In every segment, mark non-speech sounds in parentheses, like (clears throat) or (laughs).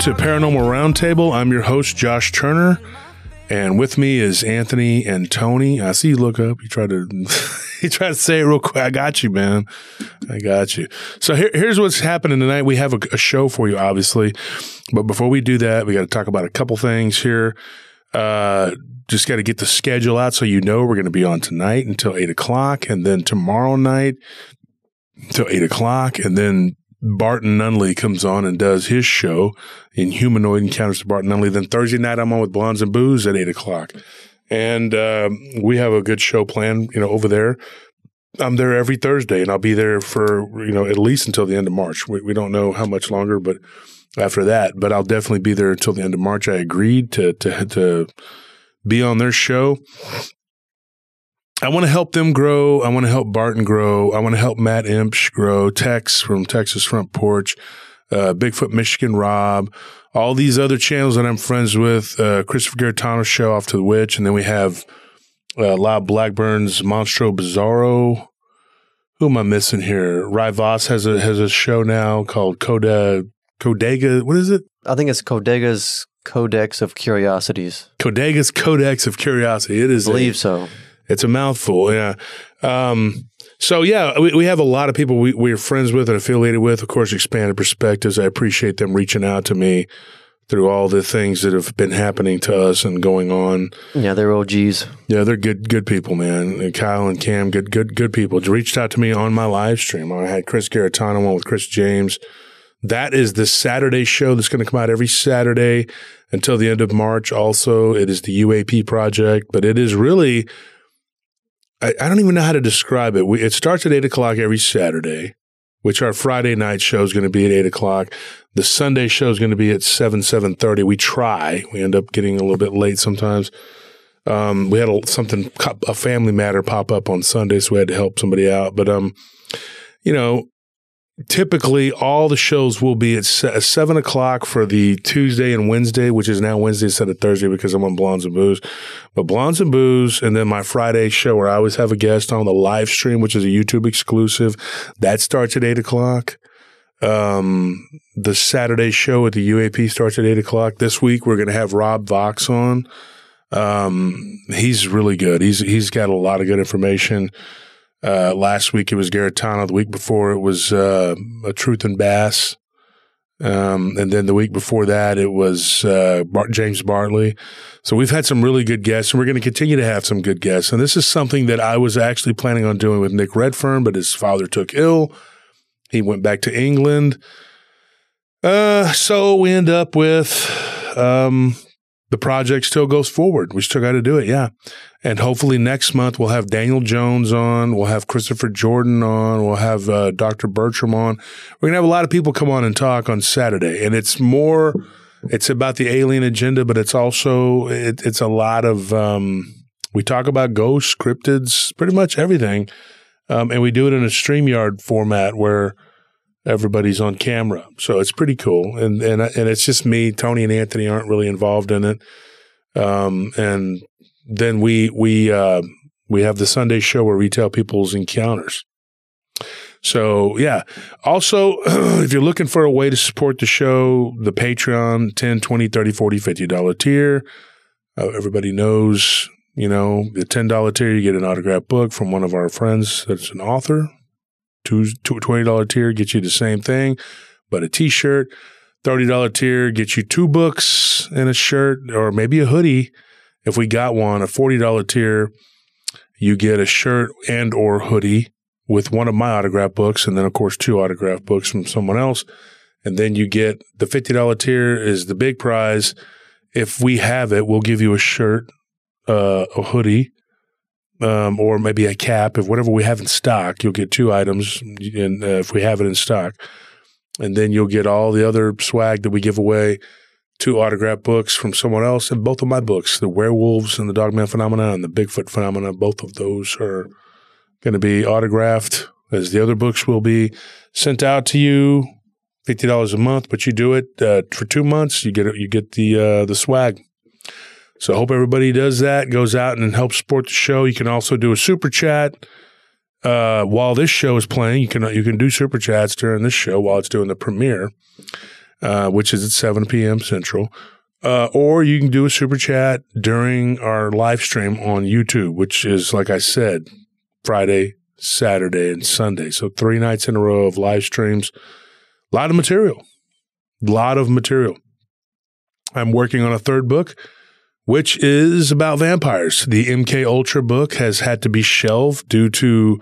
to Paranormal Roundtable. I'm your host, Josh Turner. And with me is Anthony and Tony. I see you look up. You try to (laughs) you try to say it real quick. I got you, man. I got you. So here, here's what's happening tonight. We have a, a show for you, obviously. But before we do that, we got to talk about a couple things here. Uh, just got to get the schedule out so you know we're going to be on tonight until eight o'clock, and then tomorrow night till eight o'clock, and then Barton Nunley comes on and does his show in Humanoid Encounters to Barton Nunley. Then Thursday night, I'm on with Blondes and Booze at eight o'clock. And um, we have a good show planned, you know, over there. I'm there every Thursday, and I'll be there for you know at least until the end of March. We, we don't know how much longer, but after that, but I'll definitely be there until the end of March. I agreed to to to be on their show. I want to help them grow. I want to help Barton grow. I want to help Matt Imps grow. Tex from Texas Front Porch, uh, Bigfoot Michigan Rob, all these other channels that I'm friends with. Uh, Christopher Garetano show off to the witch, and then we have uh, Lyle Blackburn's Monstro Bizarro. Who am I missing here? Ry Voss has a has a show now called Coda Codega. What is it? I think it's Codega's Codex of Curiosities. Codega's Codex of Curiosity. It is. I believe a, so. It's a mouthful. Yeah. Um, so yeah, we, we have a lot of people we, we're friends with and affiliated with. Of course, expanded perspectives. I appreciate them reaching out to me through all the things that have been happening to us and going on. Yeah, they're OGs. Yeah, they're good, good people, man. And Kyle and Cam, good, good, good people. They reached out to me on my live stream. I had Chris Garetano on with Chris James. That is the Saturday show that's going to come out every Saturday until the end of March. Also, it is the UAP project, but it is really I, I don't even know how to describe it. We, it starts at eight o'clock every Saturday, which our Friday night show is going to be at eight o'clock. The Sunday show is going to be at seven seven thirty. We try. We end up getting a little bit late sometimes. Um, we had a, something a family matter pop up on Sunday, so we had to help somebody out. But um, you know, typically all the shows will be at seven o'clock for the Tuesday and Wednesday, which is now Wednesday instead of Thursday because I'm on Blondes and Booze. But Blondes and Booze, and then my Friday show where I always have a guest on the live stream, which is a YouTube exclusive, that starts at eight o'clock. Um, the Saturday show at the UAP starts at eight o'clock. This week we're going to have Rob Vox on. Um, he's really good. He's he's got a lot of good information. Uh, last week it was Garetano. The week before it was uh, a Truth and Bass. Um, and then the week before that it was uh, Bar- James Bartley. So we've had some really good guests, and we're going to continue to have some good guests. And this is something that I was actually planning on doing with Nick Redfern, but his father took ill. He went back to England. Uh, so we end up with um, the project still goes forward. We still got to do it. Yeah. And hopefully next month we'll have Daniel Jones on. We'll have Christopher Jordan on. We'll have uh, Dr. Bertram on. We're going to have a lot of people come on and talk on Saturday. And it's more, it's about the alien agenda, but it's also, it, it's a lot of, um, we talk about ghosts, cryptids, pretty much everything. Um, and we do it in a StreamYard format where everybody's on camera. So it's pretty cool. And, and, and it's just me, Tony and Anthony aren't really involved in it. Um, and then we, we, uh, we have the Sunday show where we tell people's encounters. So yeah. Also, (clears throat) if you're looking for a way to support the show, the Patreon, 10, 20, 30, 40, 50 dollar tier. Uh, everybody knows, you know, the $10 tier, you get an autographed book from one of our friends that's an author. Two, $20 tier gets you the same thing, but a t-shirt. $30 tier gets you two books and a shirt or maybe a hoodie. If we got one, a $40 tier, you get a shirt and or hoodie with one of my autograph books and then of course two autograph books from someone else. And then you get the $50 tier is the big prize. If we have it, we'll give you a shirt, uh, a hoodie, um, or maybe a cap. If whatever we have in stock, you'll get two items, and uh, if we have it in stock, and then you'll get all the other swag that we give away. Two autograph books from someone else, and both of my books, the werewolves and the dogman phenomena and the Bigfoot phenomena. Both of those are going to be autographed, as the other books will be sent out to you. Fifty dollars a month, but you do it uh, for two months. You get. You get the uh, the swag. So I hope everybody does that, goes out and helps support the show. You can also do a super chat uh, while this show is playing. You can you can do super chats during this show while it's doing the premiere, uh, which is at 7 p.m. Central. Uh, or you can do a super chat during our live stream on YouTube, which is, like I said, Friday, Saturday, and Sunday. So three nights in a row of live streams. A lot of material. A lot of material. I'm working on a third book, which is about vampires. The MK Ultra book has had to be shelved due to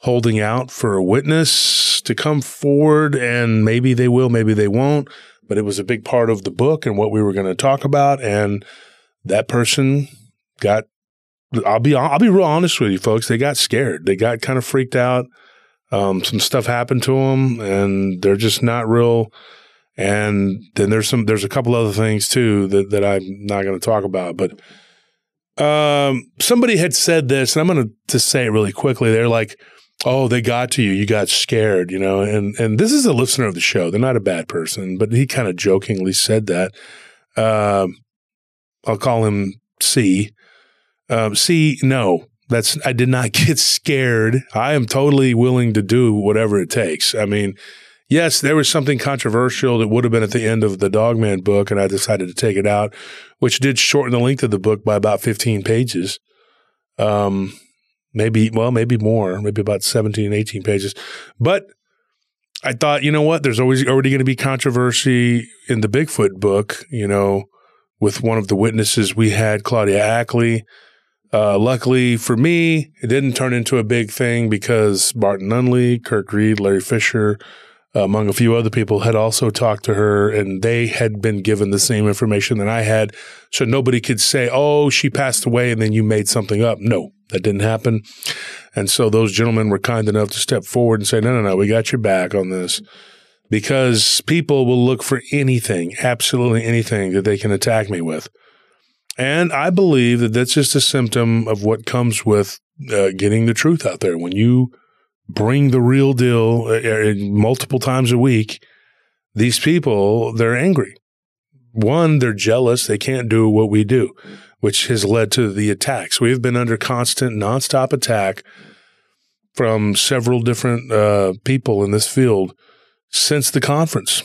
holding out for a witness to come forward, and maybe they will, maybe they won't. But it was a big part of the book and what we were going to talk about, and that person got. I'll be I'll be real honest with you, folks. They got scared. They got kind of freaked out. Um, some stuff happened to them, and they're just not real. And then there's some there's a couple other things too that that I'm not going to talk about, but um, somebody had said this, and I'm going to just say it really quickly. They're like, "Oh, they got to you. You got scared," you know. And and this is a listener of the show. They're not a bad person, but he kind of jokingly said that. Um, I'll call him C. Um, C. No, that's I did not (laughs) get scared. I am totally willing to do whatever it takes. I mean, yes, there was something controversial that would have been at the end of the Dogman book, and I decided to take it out, which did shorten the length of the book by about 15 pages. Um, maybe, well, maybe more, maybe about 17, 18 pages. But I thought, you know what? There's always already going to be controversy in the Bigfoot book, you know, with one of the witnesses we had, Claudia Ackley. Uh, luckily for me, it didn't turn into a big thing because Barton Nunley, Kirk Reed, Larry Fisher, among a few other people, had also talked to her and they had been given the same information that I had. So nobody could say, oh, she passed away and then you made something up. No, that didn't happen. And so those gentlemen were kind enough to step forward and say, no, no, no, we got your back on this. Because people will look for anything, absolutely anything that they can attack me with. And I believe that that's just a symptom of what comes with uh, getting the truth out there. When you bring the real deal uh, multiple times a week, these people, they're angry. One, they're jealous. They can't do what we do, which has led to the attacks. We've been under constant, nonstop attack from several different uh, people in this field since the conference.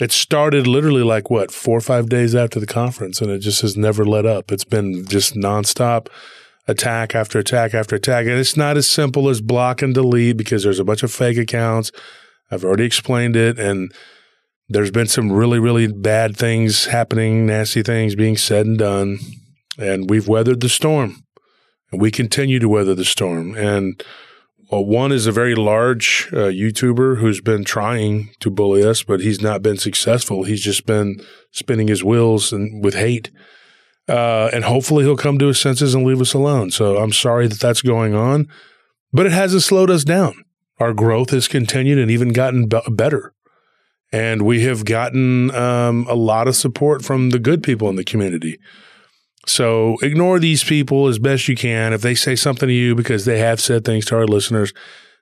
It started literally like what, four or five days after the conference, and it just has never let up. It's been just nonstop attack after attack after attack. And it's not as simple as block and delete because there's a bunch of fake accounts. I've already explained it. And there's been some really, really bad things happening, nasty things being said and done. And we've weathered the storm and we continue to weather the storm. And well, one is a very large uh, YouTuber who's been trying to bully us, but he's not been successful. He's just been spinning his wheels and with hate. Uh, and hopefully he'll come to his senses and leave us alone. So I'm sorry that that's going on, but it hasn't slowed us down. Our growth has continued and even gotten be- better. And we have gotten um, a lot of support from the good people in the community. So ignore these people as best you can. If they say something to you because they have said things to our listeners,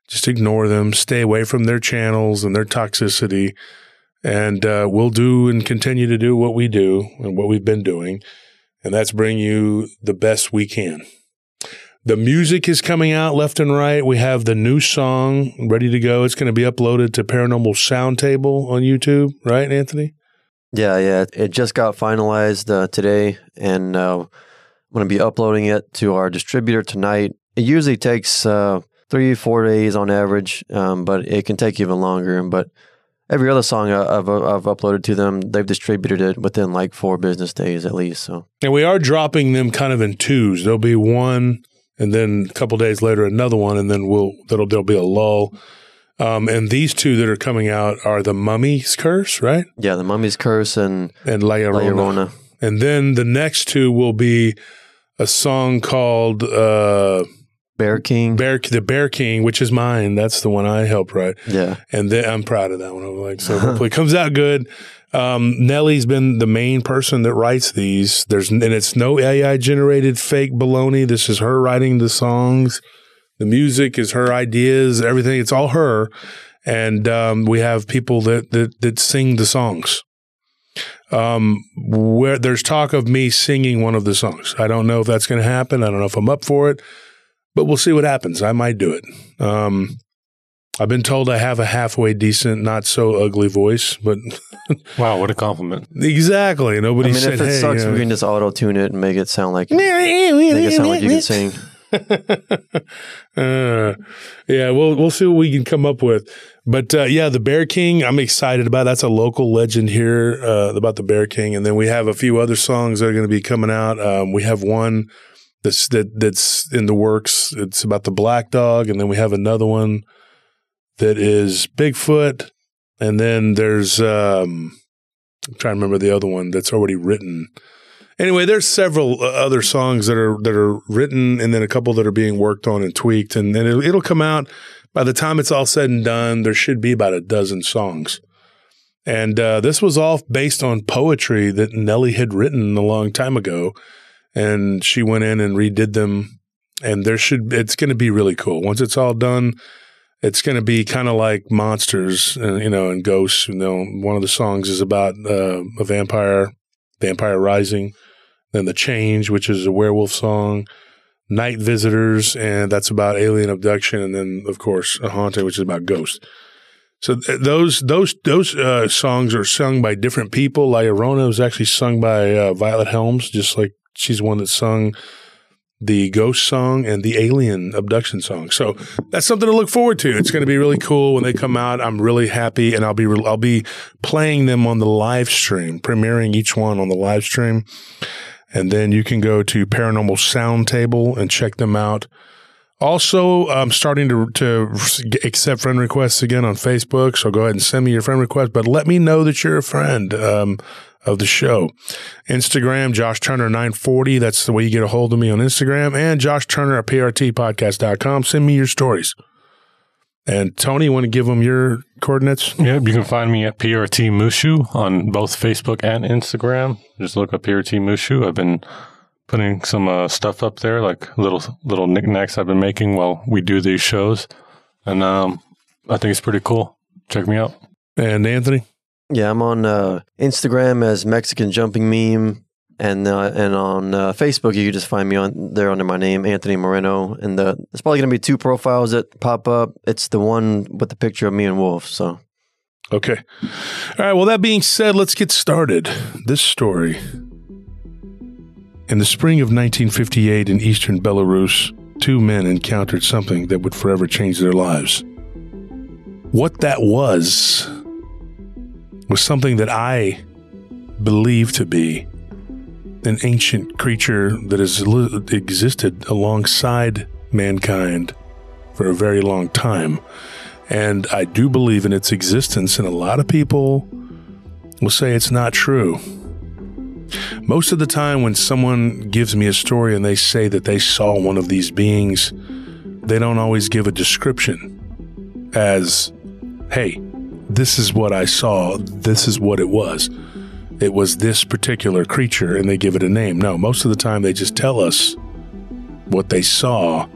just ignore them. Stay away from their channels and their toxicity. And uh, we'll do and continue to do what we do and what we've been doing. And that's bring you the best we can. The music is coming out left and right. We have the new song ready to go. It's going to be uploaded to Paranormal Sound Table on YouTube, right, Anthony? Yeah, yeah. It just got finalized uh, today, and uh, I'm going to be uploading it to our distributor tonight. It usually takes uh, three, four days on average, um, but it can take even longer. But every other song I've, I've uploaded to them, they've distributed it within like four business days at least. So, and we are dropping them kind of in twos. There'll be one, and then a couple days later another one, and then we'll there'll there'll be a lull. Um, and these two that are coming out are the Mummy's Curse, right? Yeah, the Mummy's Curse and and La Llorona. La Llorona. And then the next two will be a song called uh, Bear King. Bear the Bear King, which is mine. That's the one I helped write. Yeah, and then I'm proud of that one. I'm like, so (laughs) hopefully it comes out good. Um, Nellie's been the main person that writes these. There's and it's no AI generated fake baloney. This is her writing the songs. The music is her ideas, everything. It's all her. And um, we have people that, that that sing the songs. Um, where there's talk of me singing one of the songs. I don't know if that's going to happen. I don't know if I'm up for it, but we'll see what happens. I might do it. Um, I've been told I have a halfway decent, not so ugly voice, but (laughs) Wow, what a compliment. exactly. Nobody I Nobody mean, said, if it "Hey, sucks, uh, we can just auto tune it and make it sound like (laughs) make it sound like you can sing. (laughs) uh, yeah, we'll we'll see what we can come up with. But uh, yeah, the Bear King, I'm excited about. That's a local legend here uh, about the Bear King, and then we have a few other songs that are going to be coming out. Um, we have one that's that that's in the works. It's about the black dog, and then we have another one that is Bigfoot, and then there's um, I'm trying to remember the other one that's already written. Anyway, there's several uh, other songs that are that are written, and then a couple that are being worked on and tweaked, and then it'll, it'll come out. By the time it's all said and done, there should be about a dozen songs. And uh, this was all based on poetry that Nellie had written a long time ago, and she went in and redid them. And there should it's going to be really cool once it's all done. It's going to be kind of like monsters, uh, you know, and ghosts. You know, one of the songs is about uh, a vampire, Vampire Rising. Then the Change, which is a werewolf song. Night Visitors, and that's about alien abduction, and then of course a haunting, which is about ghosts. So th- those those those uh, songs are sung by different people. La Llorona was actually sung by uh, Violet Helms, just like she's the one that sung the ghost song and the alien abduction song. So that's something to look forward to. It's going to be really cool when they come out. I'm really happy, and I'll be I'll be playing them on the live stream, premiering each one on the live stream. And then you can go to Paranormal Sound Table and check them out. Also, I'm starting to to accept friend requests again on Facebook. So go ahead and send me your friend request, but let me know that you're a friend um, of the show. Instagram, Josh Turner 940. That's the way you get a hold of me on Instagram. And Josh Turner at PRTpodcast.com. Send me your stories. And Tony, you want to give them your coordinates? Yeah, you can find me at PRT Mushu on both Facebook and Instagram. Just look up PRT Mushu. I've been putting some uh, stuff up there, like little little knickknacks I've been making while we do these shows, and um, I think it's pretty cool. Check me out. And Anthony? Yeah, I'm on uh, Instagram as Mexican Jumping Meme, and uh, and on uh, Facebook you can just find me on there under my name Anthony Moreno. And the, there's probably gonna be two profiles that pop up. It's the one with the picture of me and Wolf. So Okay. All right. Well, that being said, let's get started. This story. In the spring of 1958 in eastern Belarus, two men encountered something that would forever change their lives. What that was, was something that I believe to be an ancient creature that has existed alongside mankind for a very long time. And I do believe in its existence, and a lot of people will say it's not true. Most of the time, when someone gives me a story and they say that they saw one of these beings, they don't always give a description as, hey, this is what I saw, this is what it was. It was this particular creature, and they give it a name. No, most of the time, they just tell us what they saw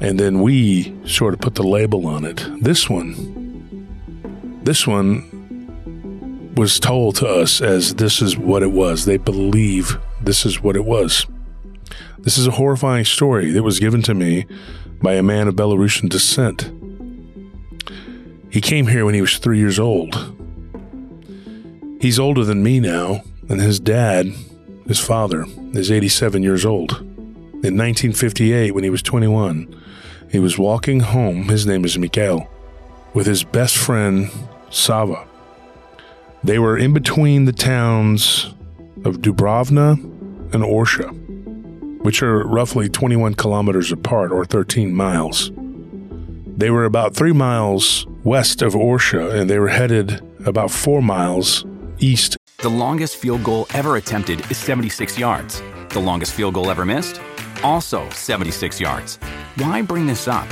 and then we sort of put the label on it. This one, this one was told to us as this is what it was. They believe this is what it was. This is a horrifying story that was given to me by a man of Belarusian descent. He came here when he was three years old. He's older than me now, and his dad, his father, is 87 years old. In 1958, when he was 21, he was walking home, his name is Mikhail, with his best friend, Sava. They were in between the towns of Dubrovna and Orsha, which are roughly 21 kilometers apart or 13 miles. They were about three miles west of Orsha and they were headed about four miles east. The longest field goal ever attempted is 76 yards. The longest field goal ever missed? Also 76 yards. Why bring this up?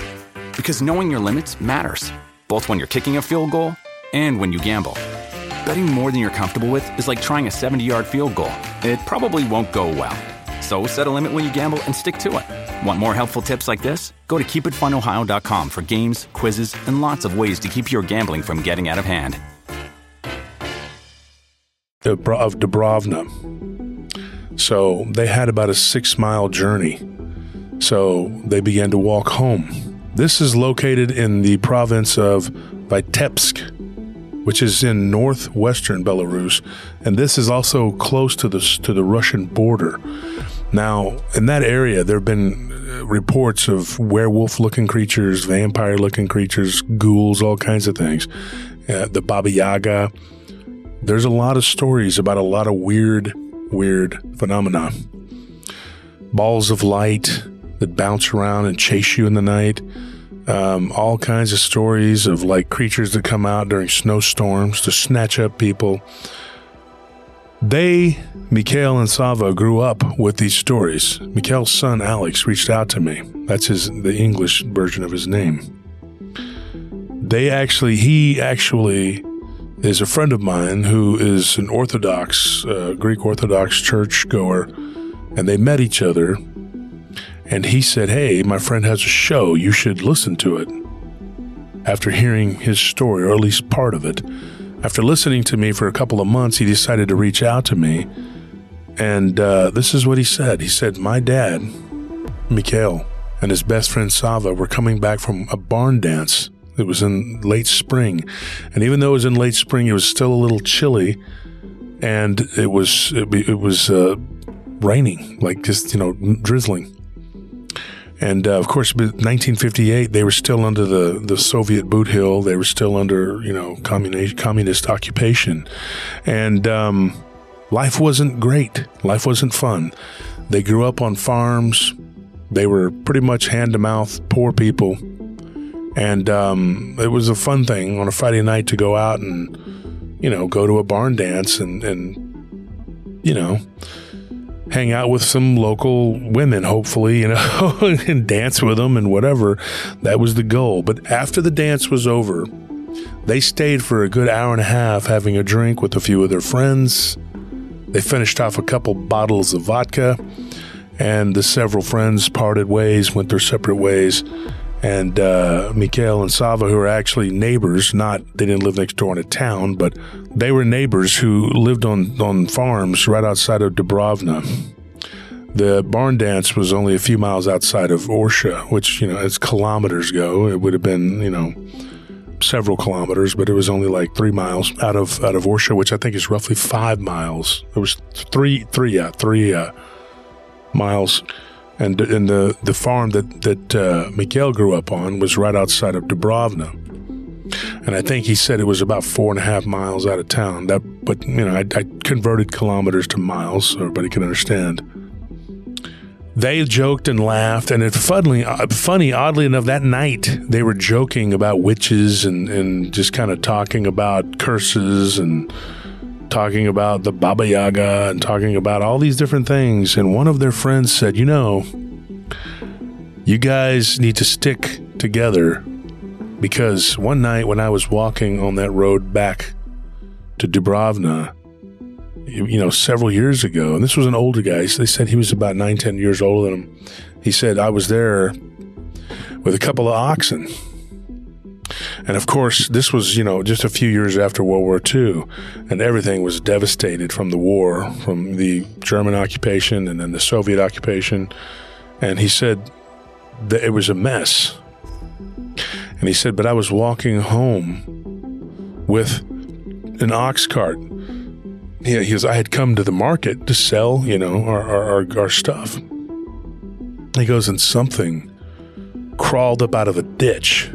Because knowing your limits matters, both when you're kicking a field goal and when you gamble. Betting more than you're comfortable with is like trying a 70 yard field goal. It probably won't go well. So set a limit when you gamble and stick to it. Want more helpful tips like this? Go to keepitfunohio.com for games, quizzes, and lots of ways to keep your gambling from getting out of hand. of Dubrovna. So they had about a six mile journey. So they began to walk home. This is located in the province of Vitebsk, which is in northwestern Belarus, and this is also close to the to the Russian border. Now, in that area, there have been uh, reports of werewolf-looking creatures, vampire-looking creatures, ghouls, all kinds of things. Uh, the Baba Yaga. There's a lot of stories about a lot of weird, weird phenomena. Balls of light that bounce around and chase you in the night. Um, all kinds of stories of like creatures that come out during snowstorms to snatch up people. They, Mikhail and Sava, grew up with these stories. Mikhail's son Alex reached out to me. That's his the English version of his name. They actually, he actually is a friend of mine who is an Orthodox, uh, Greek Orthodox church goer, and they met each other. And he said, Hey, my friend has a show. You should listen to it. After hearing his story, or at least part of it, after listening to me for a couple of months, he decided to reach out to me. And uh, this is what he said He said, My dad, Mikhail, and his best friend Sava were coming back from a barn dance. It was in late spring. And even though it was in late spring, it was still a little chilly. And it was, it, it was uh, raining, like just, you know, drizzling. And uh, of course, 1958, they were still under the, the Soviet boot hill. They were still under, you know, communist, communist occupation. And um, life wasn't great. Life wasn't fun. They grew up on farms. They were pretty much hand to mouth poor people. And um, it was a fun thing on a Friday night to go out and, you know, go to a barn dance and, and you know, hang out with some local women, hopefully, you know, (laughs) and dance with them and whatever. That was the goal. But after the dance was over, they stayed for a good hour and a half having a drink with a few of their friends. They finished off a couple bottles of vodka, and the several friends parted ways, went their separate ways and uh, Mikhail and Sava, who are actually neighbors, not they didn't live next door in a town, but they were neighbors who lived on, on farms right outside of Dubrovna. The barn dance was only a few miles outside of Orsha, which, you know, as kilometers go, it would have been, you know, several kilometers, but it was only like three miles out of out of Orsha, which I think is roughly five miles. It was three, three, yeah, three uh, miles and and the the farm that that uh, Miguel grew up on was right outside of Dubrovna, and I think he said it was about four and a half miles out of town. That, but you know, I, I converted kilometers to miles so everybody can understand. They joked and laughed, and it funny, uh, funny, oddly enough, that night they were joking about witches and and just kind of talking about curses and talking about the Baba Yaga and talking about all these different things. And one of their friends said, You know, you guys need to stick together because one night when I was walking on that road back to Dubrovna, you know, several years ago, and this was an older guy. So They said he was about nine, ten years older than him. He said, I was there with a couple of oxen and of course, this was, you know, just a few years after World War II, and everything was devastated from the war, from the German occupation and then the Soviet occupation. And he said that it was a mess. And he said, but I was walking home with an ox cart. Yeah, he goes, I had come to the market to sell, you know, our, our, our stuff. He goes, and something crawled up out of a ditch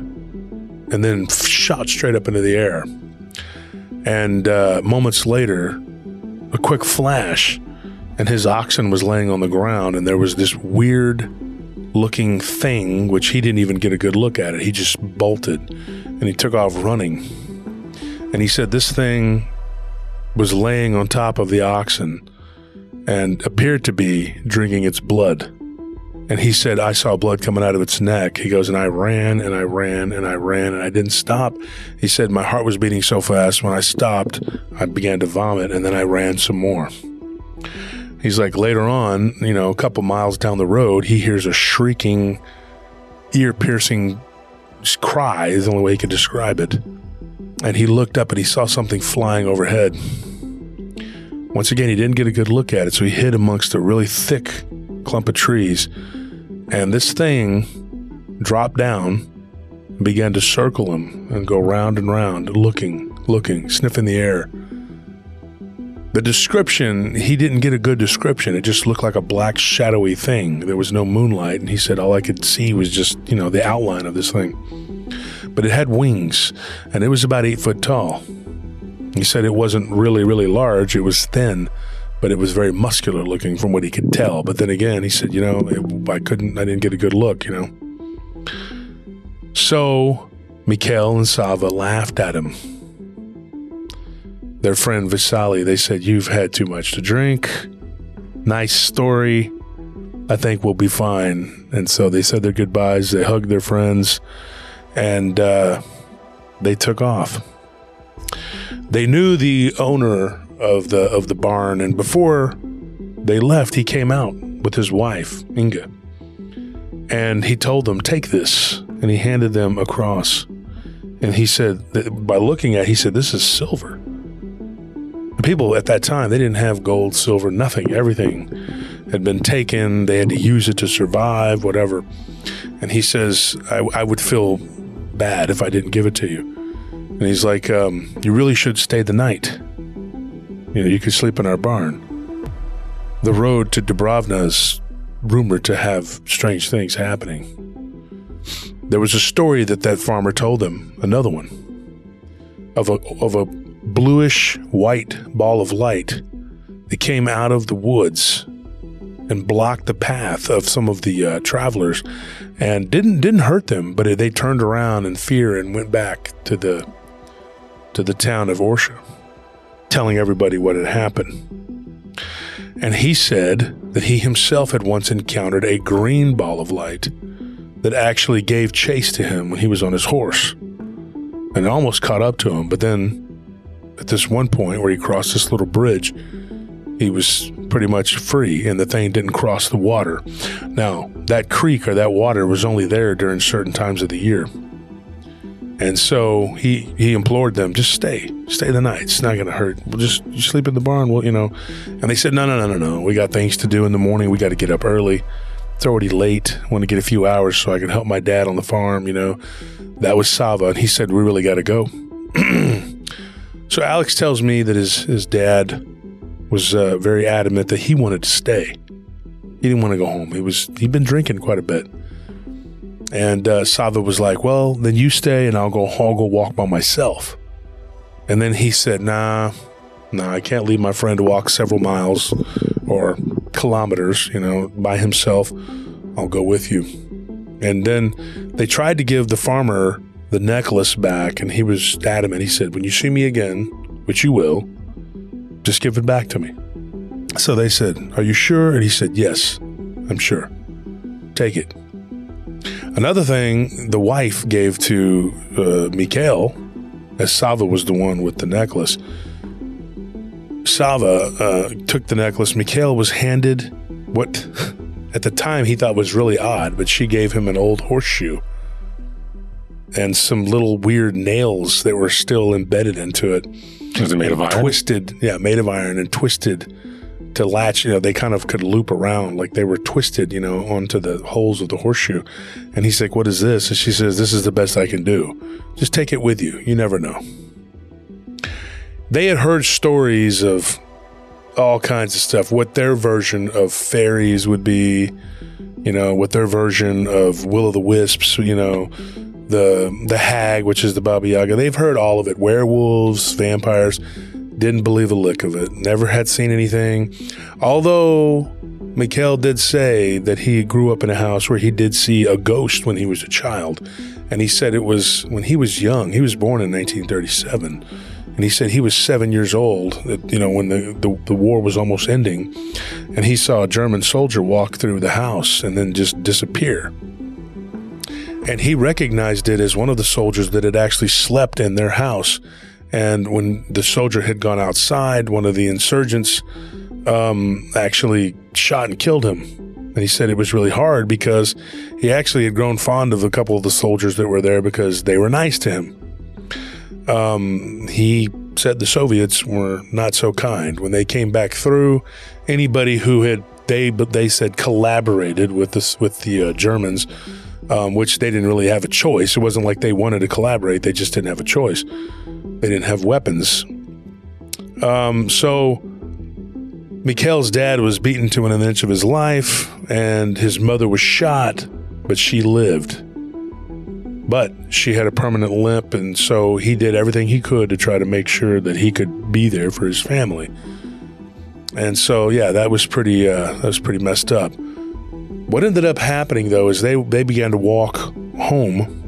and then shot straight up into the air. And uh, moments later, a quick flash, and his oxen was laying on the ground, and there was this weird looking thing, which he didn't even get a good look at it. He just bolted and he took off running. And he said this thing was laying on top of the oxen and appeared to be drinking its blood. And he said, I saw blood coming out of its neck. He goes, and I ran and I ran and I ran and I didn't stop. He said, my heart was beating so fast. When I stopped, I began to vomit and then I ran some more. He's like, later on, you know, a couple miles down the road, he hears a shrieking, ear piercing cry, is the only way he could describe it. And he looked up and he saw something flying overhead. Once again, he didn't get a good look at it, so he hid amongst a really thick clump of trees. And this thing dropped down and began to circle him and go round and round, looking, looking, sniffing the air. The description, he didn't get a good description. It just looked like a black, shadowy thing. There was no moonlight, and he said all I could see was just, you know, the outline of this thing. But it had wings, and it was about eight foot tall. He said it wasn't really, really large. It was thin, but it was very muscular looking from what he could tell. But then again, he said, you know, it, I couldn't, I didn't get a good look, you know. So Mikhail and Sava laughed at him. Their friend Vasali, they said, You've had too much to drink. Nice story. I think we'll be fine. And so they said their goodbyes. They hugged their friends and uh, they took off. They knew the owner of the of the barn, and before they left, he came out with his wife Inga, and he told them, "Take this," and he handed them a cross, and he said, that by looking at, it, he said, "This is silver." The people at that time they didn't have gold, silver, nothing. Everything had been taken. They had to use it to survive, whatever. And he says, I, I would feel bad if I didn't give it to you. And he's like, um, You really should stay the night. You know, you could sleep in our barn. The road to Dubrovna is rumored to have strange things happening. There was a story that that farmer told them, another one, of a, of a bluish white ball of light that came out of the woods and blocked the path of some of the uh, travelers and didn't didn't hurt them, but they turned around in fear and went back to the to the town of Orsha, telling everybody what had happened. And he said that he himself had once encountered a green ball of light that actually gave chase to him when he was on his horse and almost caught up to him. But then at this one point where he crossed this little bridge, he was pretty much free and the thing didn't cross the water. Now, that creek or that water was only there during certain times of the year. And so he he implored them, just stay, stay the night. It's not going to hurt. We'll just sleep in the barn. We'll, you know. And they said, no, no, no, no, no. We got things to do in the morning. We got to get up early. It's already late. Want to get a few hours so I can help my dad on the farm. You know, that was Sava, and he said we really got to go. (clears throat) so Alex tells me that his his dad was uh, very adamant that he wanted to stay. He didn't want to go home. He was he'd been drinking quite a bit. And uh, Sava was like, "Well, then you stay, and I'll go. I'll go walk by myself." And then he said, "Nah, nah, I can't leave my friend to walk several miles or kilometers, you know, by himself. I'll go with you." And then they tried to give the farmer the necklace back, and he was adamant. He said, "When you see me again, which you will, just give it back to me." So they said, "Are you sure?" And he said, "Yes, I'm sure. Take it." Another thing the wife gave to uh, Mikhail, as Sava was the one with the necklace. Sava uh, took the necklace. Mikhail was handed what (laughs) at the time he thought was really odd, but she gave him an old horseshoe and some little weird nails that were still embedded into it. Was it made of iron? Twisted, yeah, made of iron and twisted to latch, you know, they kind of could loop around like they were twisted, you know, onto the holes of the horseshoe. And he's like, What is this? And she says, This is the best I can do. Just take it with you. You never know. They had heard stories of all kinds of stuff, what their version of fairies would be, you know, what their version of Will o' the Wisps, you know, the the hag, which is the Baba Yaga. They've heard all of it. Werewolves, vampires didn't believe a lick of it. Never had seen anything. Although Mikhail did say that he grew up in a house where he did see a ghost when he was a child. And he said it was when he was young. He was born in 1937. And he said he was seven years old, that you know, when the, the, the war was almost ending. And he saw a German soldier walk through the house and then just disappear. And he recognized it as one of the soldiers that had actually slept in their house and when the soldier had gone outside, one of the insurgents um, actually shot and killed him. And he said it was really hard because he actually had grown fond of a couple of the soldiers that were there because they were nice to him. Um, he said the Soviets were not so kind when they came back through. Anybody who had they but they said collaborated with this with the uh, Germans, um, which they didn't really have a choice. It wasn't like they wanted to collaborate; they just didn't have a choice. They didn't have weapons. Um, so Mikhail's dad was beaten to an inch of his life, and his mother was shot, but she lived. But she had a permanent limp, and so he did everything he could to try to make sure that he could be there for his family. And so, yeah, that was pretty uh, that was pretty messed up. What ended up happening though is they they began to walk home.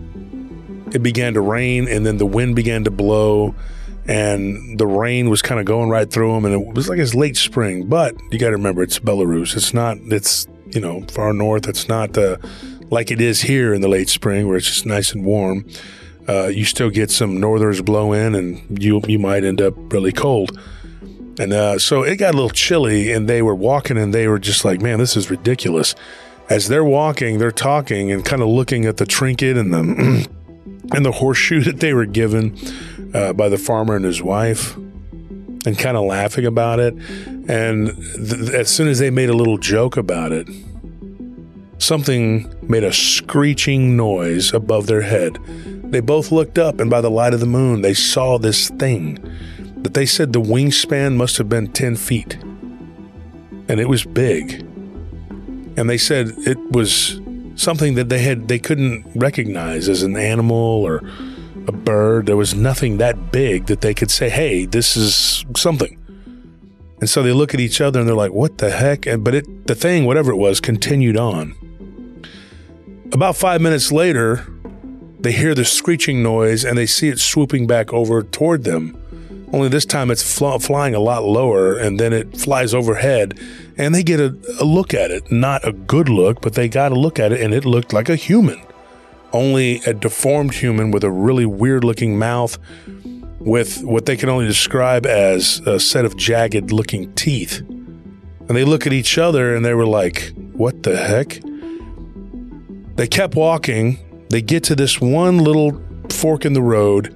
It began to rain, and then the wind began to blow, and the rain was kind of going right through them, and it was like it's late spring. But you got to remember, it's Belarus. It's not. It's you know far north. It's not uh, like it is here in the late spring, where it's just nice and warm. Uh, you still get some northers blow in, and you you might end up really cold. And uh, so it got a little chilly, and they were walking, and they were just like, "Man, this is ridiculous." As they're walking, they're talking and kind of looking at the trinket and the (clears throat) and the horseshoe (laughs) that they were given uh, by the farmer and his wife, and kind of laughing about it. And th- as soon as they made a little joke about it, something made a screeching noise above their head. They both looked up, and by the light of the moon, they saw this thing that they said the wingspan must have been 10 feet. And it was big. And they said it was something that they had they couldn't recognize as an animal or a bird. There was nothing that big that they could say, "Hey, this is something." And so they look at each other and they're like, "What the heck?" And but it the thing, whatever it was, continued on. About 5 minutes later, they hear the screeching noise and they see it swooping back over toward them. Only this time it's fl- flying a lot lower and then it flies overhead and they get a, a look at it. Not a good look, but they got a look at it and it looked like a human. Only a deformed human with a really weird looking mouth with what they can only describe as a set of jagged looking teeth. And they look at each other and they were like, What the heck? They kept walking. They get to this one little fork in the road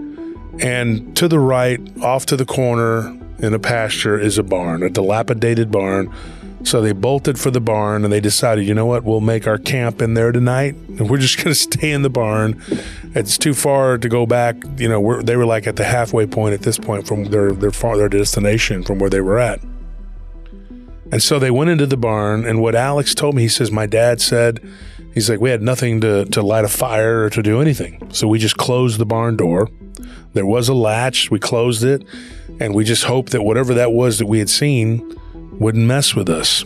and to the right, off to the corner in a pasture, is a barn, a dilapidated barn. So they bolted for the barn and they decided, you know what, we'll make our camp in there tonight. And we're just (laughs) going to stay in the barn. It's too far to go back. You know, they were like at the halfway point at this point from their, their, far, their destination from where they were at. And so they went into the barn. And what Alex told me, he says, my dad said, he's like, we had nothing to, to light a fire or to do anything. So we just closed the barn door. There was a latch. We closed it, and we just hoped that whatever that was that we had seen wouldn't mess with us.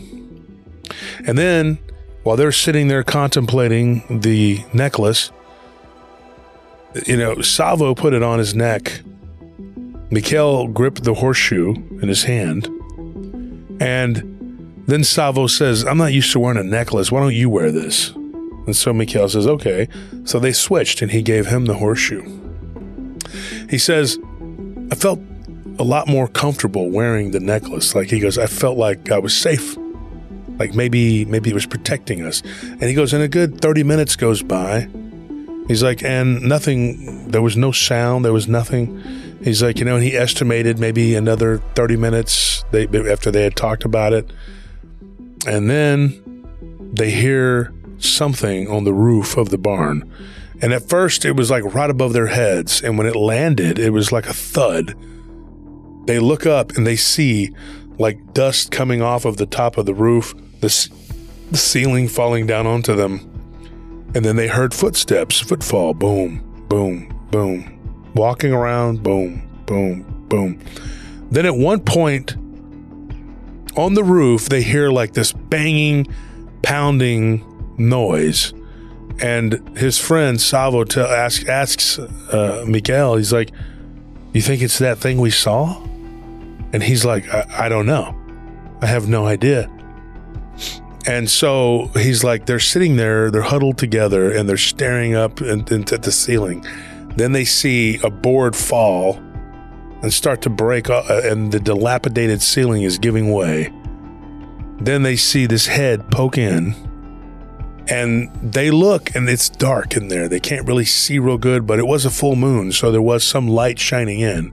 And then, while they're sitting there contemplating the necklace, you know, Salvo put it on his neck. Mikhail gripped the horseshoe in his hand. And then Salvo says, I'm not used to wearing a necklace. Why don't you wear this? And so Mikhail says, okay. So they switched, and he gave him the horseshoe. He says, I felt a lot more comfortable wearing the necklace. Like he goes, I felt like I was safe. Like maybe maybe it was protecting us. And he goes, and a good 30 minutes goes by. He's like, and nothing, there was no sound, there was nothing. He's like, you know, and he estimated maybe another 30 minutes they, after they had talked about it. And then they hear something on the roof of the barn. And at first, it was like right above their heads. And when it landed, it was like a thud. They look up and they see like dust coming off of the top of the roof, the, the ceiling falling down onto them. And then they heard footsteps, footfall, boom, boom, boom. Walking around, boom, boom, boom. Then at one point on the roof, they hear like this banging, pounding noise and his friend Salvo t- ask, asks uh, Miguel, he's like, "You think it's that thing we saw?" And he's like, I-, "I don't know. I have no idea." And so he's like, they're sitting there, they're huddled together, and they're staring up into the ceiling. Then they see a board fall and start to break, uh, and the dilapidated ceiling is giving way. Then they see this head poke in And they look and it's dark in there. They can't really see real good, but it was a full moon, so there was some light shining in.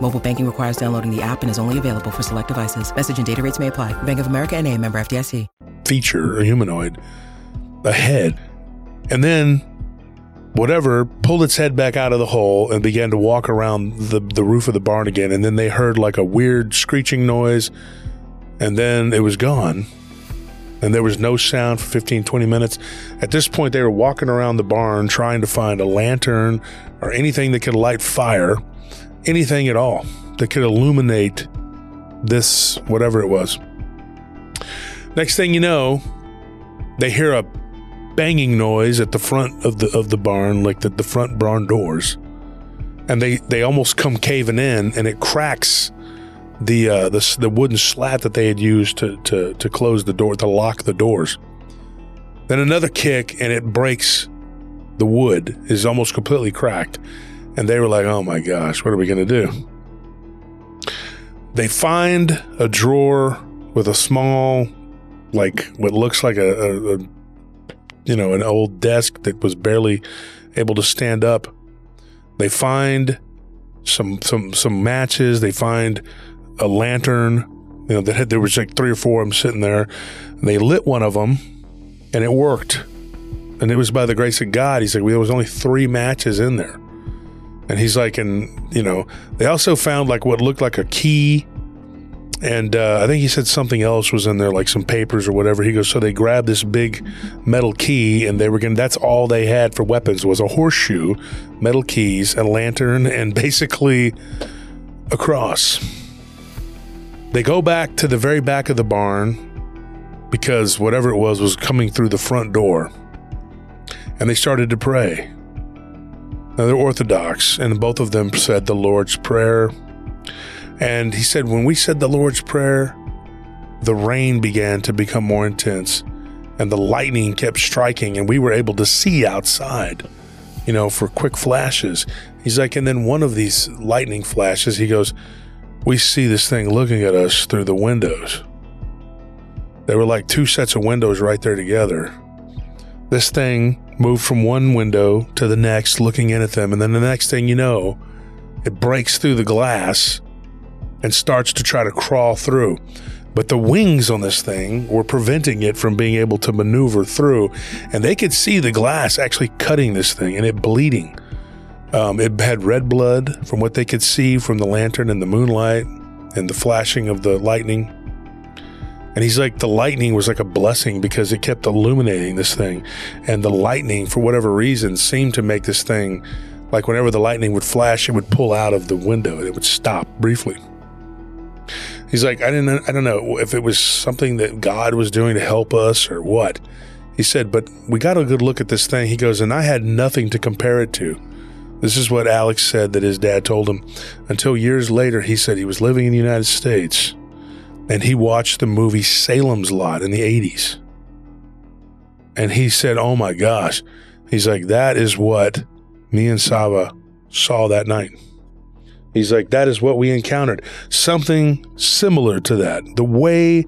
Mobile banking requires downloading the app and is only available for select devices. Message and data rates may apply. Bank of America and a member FDIC. feature, a humanoid, a head. And then whatever pulled its head back out of the hole and began to walk around the, the roof of the barn again. And then they heard like a weird screeching noise. And then it was gone. And there was no sound for 15, 20 minutes. At this point, they were walking around the barn trying to find a lantern or anything that could light fire, anything at all that could illuminate this, whatever it was. Next thing you know, they hear a banging noise at the front of the of the barn, like the, the front barn doors, and they they almost come caving in, and it cracks the uh, the the wooden slat that they had used to to to close the door to lock the doors. Then another kick, and it breaks. The wood is almost completely cracked, and they were like, "Oh my gosh, what are we going to do?" They find a drawer with a small like what looks like a, a, a, you know an old desk that was barely able to stand up. They find some some some matches. They find a lantern. You know that had there was like three or four of them sitting there. They lit one of them, and it worked. And it was by the grace of God. He's like, well, there was only three matches in there. And he's like, and you know, they also found like what looked like a key and uh, I think he said something else was in there, like some papers or whatever. He goes, so they grabbed this big metal key, and they were going. That's all they had for weapons was a horseshoe, metal keys, a lantern, and basically a cross. They go back to the very back of the barn because whatever it was was coming through the front door, and they started to pray. Now they're Orthodox, and both of them said the Lord's Prayer and he said, when we said the Lord's Prayer, the rain began to become more intense and the lightning kept striking, and we were able to see outside, you know, for quick flashes. He's like, and then one of these lightning flashes, he goes, We see this thing looking at us through the windows. There were like two sets of windows right there together. This thing moved from one window to the next, looking in at them, and then the next thing you know, it breaks through the glass and starts to try to crawl through. But the wings on this thing were preventing it from being able to maneuver through. And they could see the glass actually cutting this thing and it bleeding. Um, it had red blood from what they could see from the lantern and the moonlight and the flashing of the lightning. And he's like, the lightning was like a blessing because it kept illuminating this thing. And the lightning, for whatever reason, seemed to make this thing like whenever the lightning would flash, it would pull out of the window and it would stop briefly. He's like, I didn't, I don't know if it was something that God was doing to help us or what. He said, but we got a good look at this thing. He goes, and I had nothing to compare it to. This is what Alex said that his dad told him. Until years later, he said he was living in the United States and he watched the movie Salem's Lot in the 80s. And he said, Oh my gosh. He's like, that is what me and Sava saw that night. He's like, that is what we encountered. Something similar to that. The way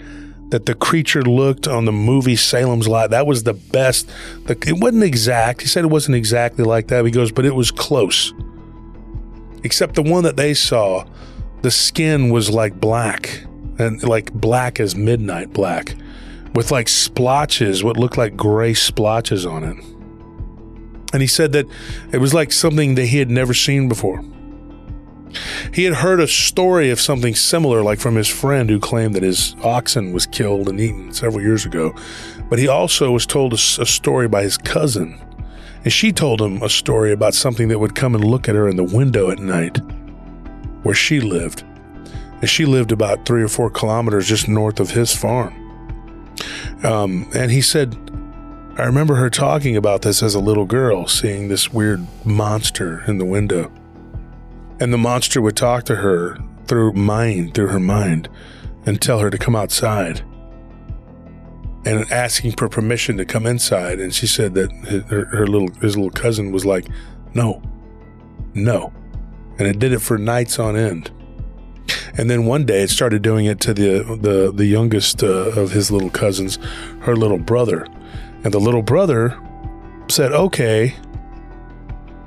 that the creature looked on the movie Salem's Lot, that was the best. It wasn't exact. He said it wasn't exactly like that. He goes, but it was close. Except the one that they saw, the skin was like black and like black as midnight black with like splotches, what looked like gray splotches on it. And he said that it was like something that he had never seen before. He had heard a story of something similar, like from his friend who claimed that his oxen was killed and eaten several years ago. But he also was told a, a story by his cousin. And she told him a story about something that would come and look at her in the window at night where she lived. And she lived about three or four kilometers just north of his farm. Um, and he said I remember her talking about this as a little girl, seeing this weird monster in the window. And the monster would talk to her through mind, through her mind, and tell her to come outside. And asking for permission to come inside. And she said that her, her little his little cousin was like, No, no. And it did it for nights on end. And then one day it started doing it to the the the youngest uh, of his little cousins, her little brother. And the little brother said, "Okay."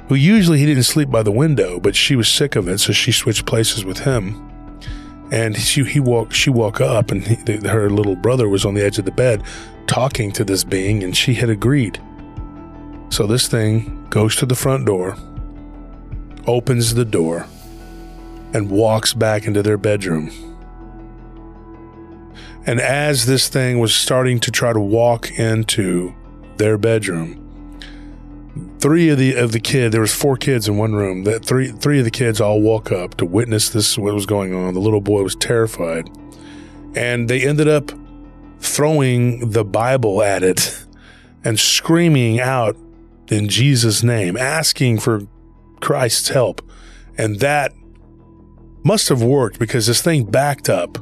Who usually he didn't sleep by the window, but she was sick of it, so she switched places with him. And she he woke she woke up, and he, the, her little brother was on the edge of the bed, talking to this being, and she had agreed. So this thing goes to the front door, opens the door, and walks back into their bedroom. And as this thing was starting to try to walk into their bedroom, three of the of the kid there was four kids in one room. That three three of the kids all woke up to witness this what was going on. The little boy was terrified, and they ended up throwing the Bible at it (laughs) and screaming out in Jesus' name, asking for Christ's help, and that must have worked because this thing backed up.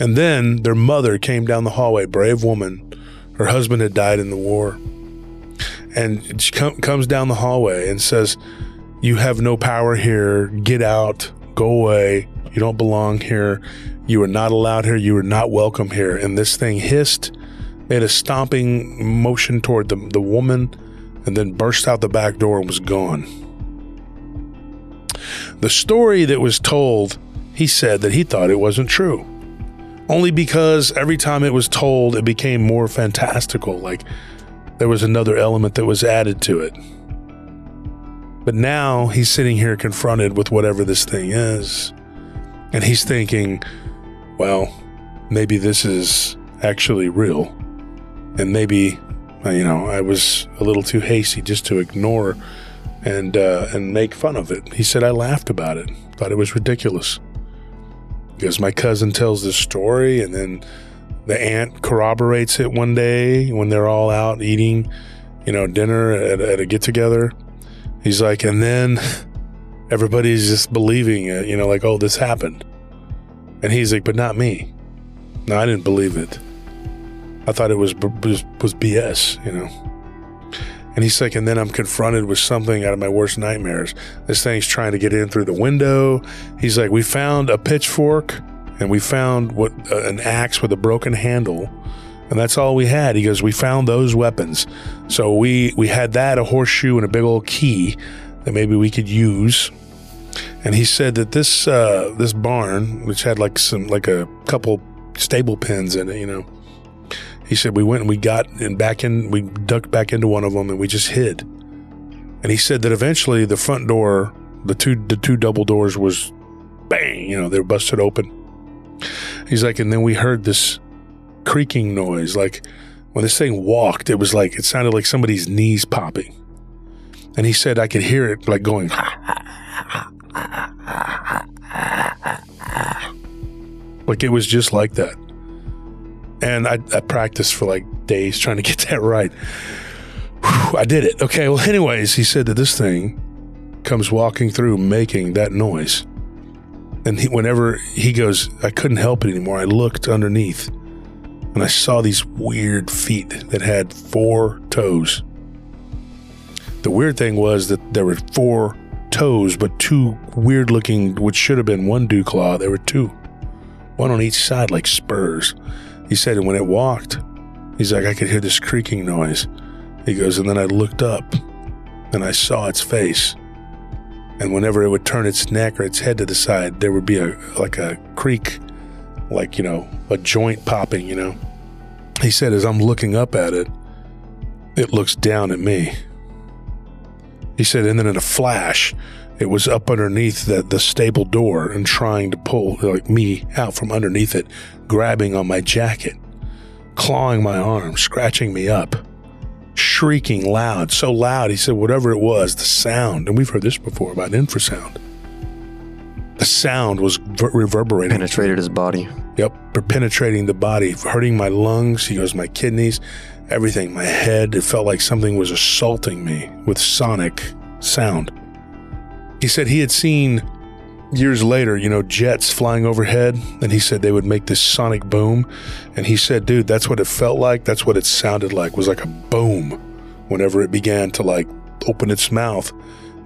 And then their mother came down the hallway, brave woman. Her husband had died in the war. And she com- comes down the hallway and says, You have no power here. Get out. Go away. You don't belong here. You are not allowed here. You are not welcome here. And this thing hissed, made a stomping motion toward the, the woman, and then burst out the back door and was gone. The story that was told, he said that he thought it wasn't true. Only because every time it was told, it became more fantastical, like there was another element that was added to it. But now he's sitting here confronted with whatever this thing is, and he's thinking, well, maybe this is actually real. And maybe, you know, I was a little too hasty just to ignore and uh, and make fun of it. He said I laughed about it, thought it was ridiculous. Because my cousin tells this story, and then the aunt corroborates it one day when they're all out eating, you know, dinner at, at a get together. He's like, and then (laughs) everybody's just believing it, you know, like, oh, this happened. And he's like, but not me. No, I didn't believe it. I thought it was was, was BS, you know. And he's like, and then I'm confronted with something out of my worst nightmares. This thing's trying to get in through the window. He's like, we found a pitchfork and we found what uh, an axe with a broken handle. And that's all we had. He goes, we found those weapons. So we, we had that, a horseshoe and a big old key that maybe we could use. And he said that this, uh, this barn, which had like some, like a couple stable pins in it, you know, he said we went and we got and back in, we ducked back into one of them and we just hid. And he said that eventually the front door, the two the two double doors was bang, you know, they were busted open. He's like, and then we heard this creaking noise, like when this thing walked, it was like it sounded like somebody's knees popping. And he said I could hear it like going like it was just like that. And I, I practiced for like days trying to get (laughs) that right. Whew, I did it. Okay. Well, anyways, he said that this thing comes walking through making that noise. And he, whenever he goes, I couldn't help it anymore. I looked underneath and I saw these weird feet that had four toes. The weird thing was that there were four toes, but two weird looking, which should have been one dew claw. There were two, one on each side, like spurs. He said, and when it walked, he's like, I could hear this creaking noise. He goes, and then I looked up and I saw its face. And whenever it would turn its neck or its head to the side, there would be a like a creak, like, you know, a joint popping, you know. He said, as I'm looking up at it, it looks down at me. He said, and then in a flash, it was up underneath the, the stable door and trying to pull like me out from underneath it, grabbing on my jacket, clawing my arm, scratching me up, shrieking loud, so loud. He said, whatever it was, the sound, and we've heard this before about infrasound. The sound was ver- reverberating. Penetrated his body. Yep. penetrating the body, hurting my lungs. He goes, my kidneys, everything, my head. It felt like something was assaulting me with sonic sound. He said he had seen years later, you know, jets flying overhead, and he said they would make this sonic boom. And he said, dude, that's what it felt like. That's what it sounded like, was like a boom whenever it began to like open its mouth.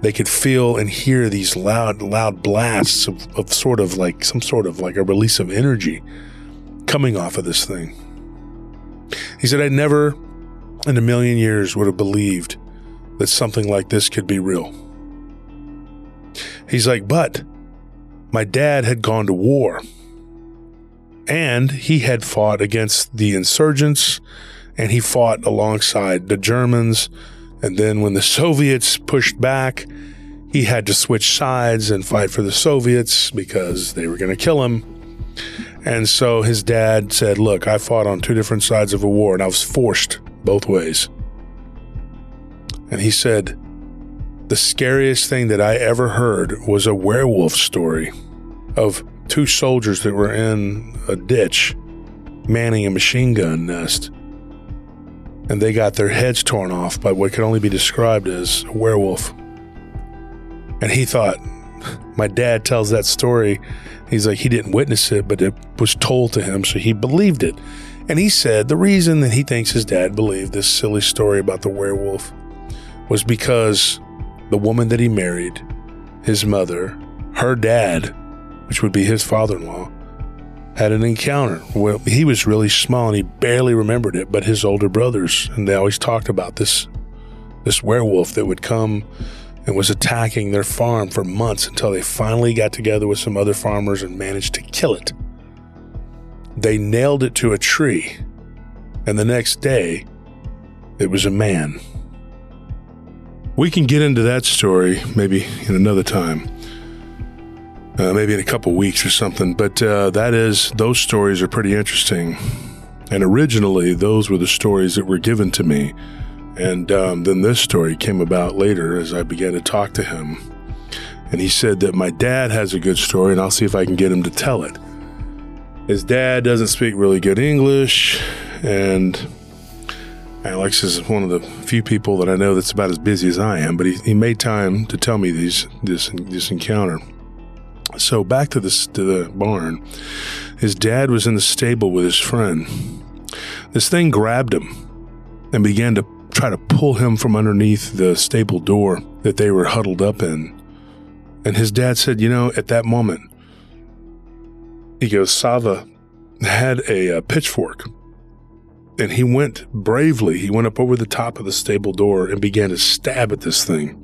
They could feel and hear these loud, loud blasts of, of sort of like some sort of like a release of energy coming off of this thing. He said, I never in a million years would have believed that something like this could be real. He's like, but my dad had gone to war and he had fought against the insurgents and he fought alongside the Germans. And then when the Soviets pushed back, he had to switch sides and fight for the Soviets because they were going to kill him. And so his dad said, Look, I fought on two different sides of a war and I was forced both ways. And he said, The scariest thing that I ever heard was a werewolf story of two soldiers that were in a ditch manning a machine gun nest. And they got their heads torn off by what could only be described as a werewolf. And he thought, (laughs) my dad tells that story. He's like, he didn't witness it, but it was told to him, so he believed it. And he said the reason that he thinks his dad believed this silly story about the werewolf was because the woman that he married, his mother, her dad, which would be his father in law, had an encounter. Well, he was really small and he barely remembered it, but his older brothers, and they always talked about this this werewolf that would come and was attacking their farm for months until they finally got together with some other farmers and managed to kill it. They nailed it to a tree, and the next day, it was a man. We can get into that story maybe in another time. Uh, maybe in a couple weeks or something, but uh, that is, those stories are pretty interesting. And originally, those were the stories that were given to me and um, then this story came about later as I began to talk to him. And he said that my dad has a good story, and I'll see if I can get him to tell it. His dad doesn't speak really good English, and Alex is one of the few people that I know that's about as busy as I am. But he, he made time to tell me these this this encounter. So back to this to the barn. His dad was in the stable with his friend. This thing grabbed him and began to try to pull him from underneath the stable door that they were huddled up in. And his dad said, You know, at that moment, he goes, Sava had a, a pitchfork and he went bravely. He went up over the top of the stable door and began to stab at this thing.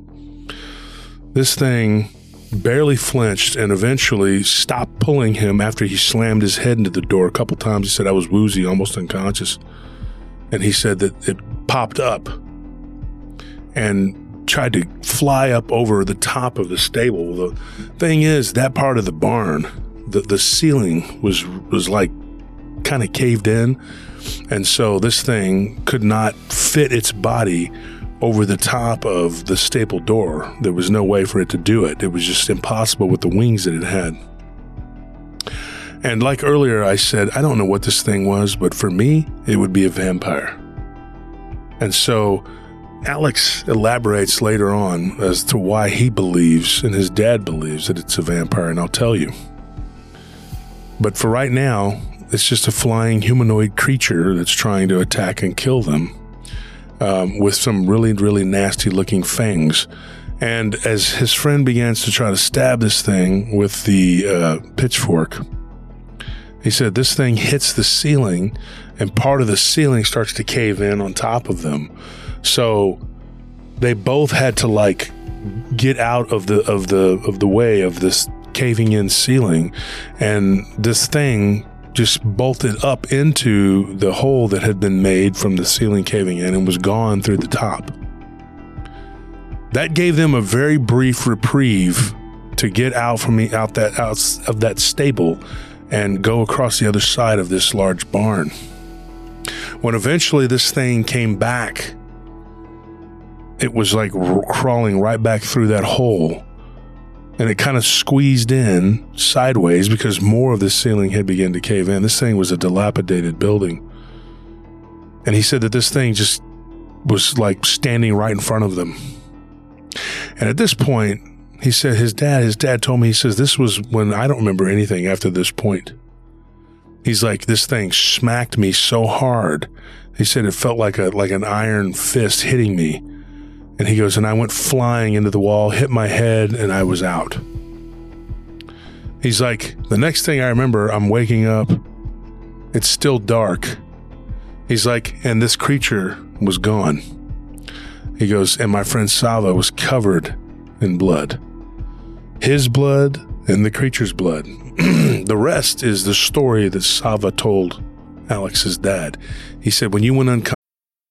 This thing barely flinched and eventually stopped pulling him after he slammed his head into the door a couple times. He said, I was woozy, almost unconscious. And he said that it popped up and tried to fly up over the top of the stable. The thing is, that part of the barn, the, the ceiling was was like kind of caved in. And so this thing could not fit its body over the top of the staple door. There was no way for it to do it. It was just impossible with the wings that it had. And like earlier, I said, I don't know what this thing was, but for me, it would be a vampire. And so Alex elaborates later on as to why he believes and his dad believes that it's a vampire, and I'll tell you. But for right now, it's just a flying humanoid creature that's trying to attack and kill them um, with some really, really nasty looking fangs. And as his friend begins to try to stab this thing with the uh, pitchfork, he said this thing hits the ceiling and part of the ceiling starts to cave in on top of them. So they both had to like get out of the of the of the way of this caving in ceiling and this thing just bolted up into the hole that had been made from the ceiling caving in and was gone through the top. That gave them a very brief reprieve to get out from the, out that out of that stable and go across the other side of this large barn. When eventually this thing came back, it was like r- crawling right back through that hole. And it kind of squeezed in sideways because more of the ceiling had begun to cave in. This thing was a dilapidated building. And he said that this thing just was like standing right in front of them. And at this point, he said his dad, his dad told me, he says, this was when I don't remember anything after this point. He's like, this thing smacked me so hard. He said it felt like a, like an iron fist hitting me. And he goes, and I went flying into the wall, hit my head, and I was out. He's like, the next thing I remember, I'm waking up. It's still dark. He's like, and this creature was gone. He goes, and my friend Sava was covered in blood. His blood and the creature's blood. (clears throat) the rest is the story that Sava told Alex's dad. He said, when you went unconscious,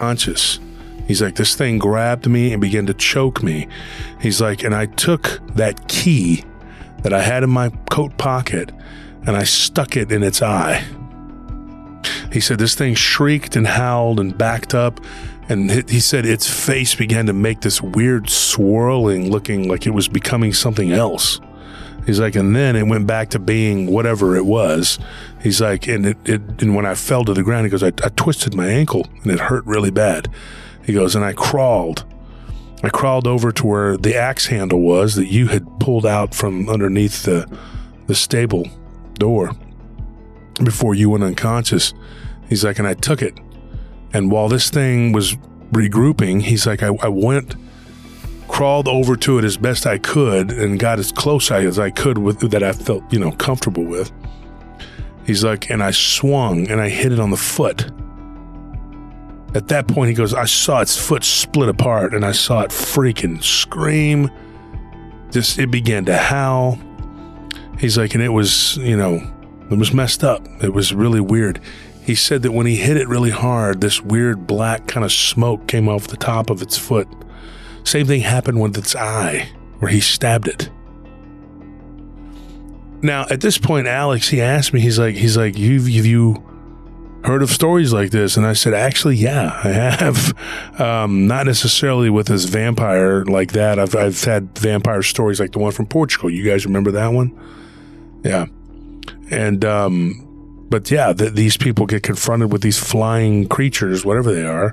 Conscious. He's like, this thing grabbed me and began to choke me. He's like, and I took that key that I had in my coat pocket and I stuck it in its eye. He said, this thing shrieked and howled and backed up. And he- said its face began to make this weird swirling, looking like it was becoming something else. He's like, and then it went back to being whatever it was. He's like, and it, it and when I fell to the ground, he goes, I, I twisted my ankle and it hurt really bad. He goes, and I crawled. I crawled over to where the axe handle was that you had pulled out from underneath the the stable door before you went unconscious. He's like, and I took it. And while this thing was regrouping, he's like, I, I went crawled over to it as best I could and got as close as I could with that I felt, you know, comfortable with. He's like, and I swung and I hit it on the foot. At that point, he goes, I saw its foot split apart and I saw it freaking scream. Just, it began to howl. He's like, and it was, you know, it was messed up. It was really weird. He said that when he hit it really hard, this weird black kind of smoke came off the top of its foot. Same thing happened with its eye, where he stabbed it. Now, at this point, Alex, he asked me, he's like, he's like, you've, have you heard of stories like this? And I said, actually, yeah, I have. (laughs) Um, not necessarily with this vampire like that. I've, I've had vampire stories like the one from Portugal. You guys remember that one? Yeah. And, um, but yeah, th- these people get confronted with these flying creatures, whatever they are.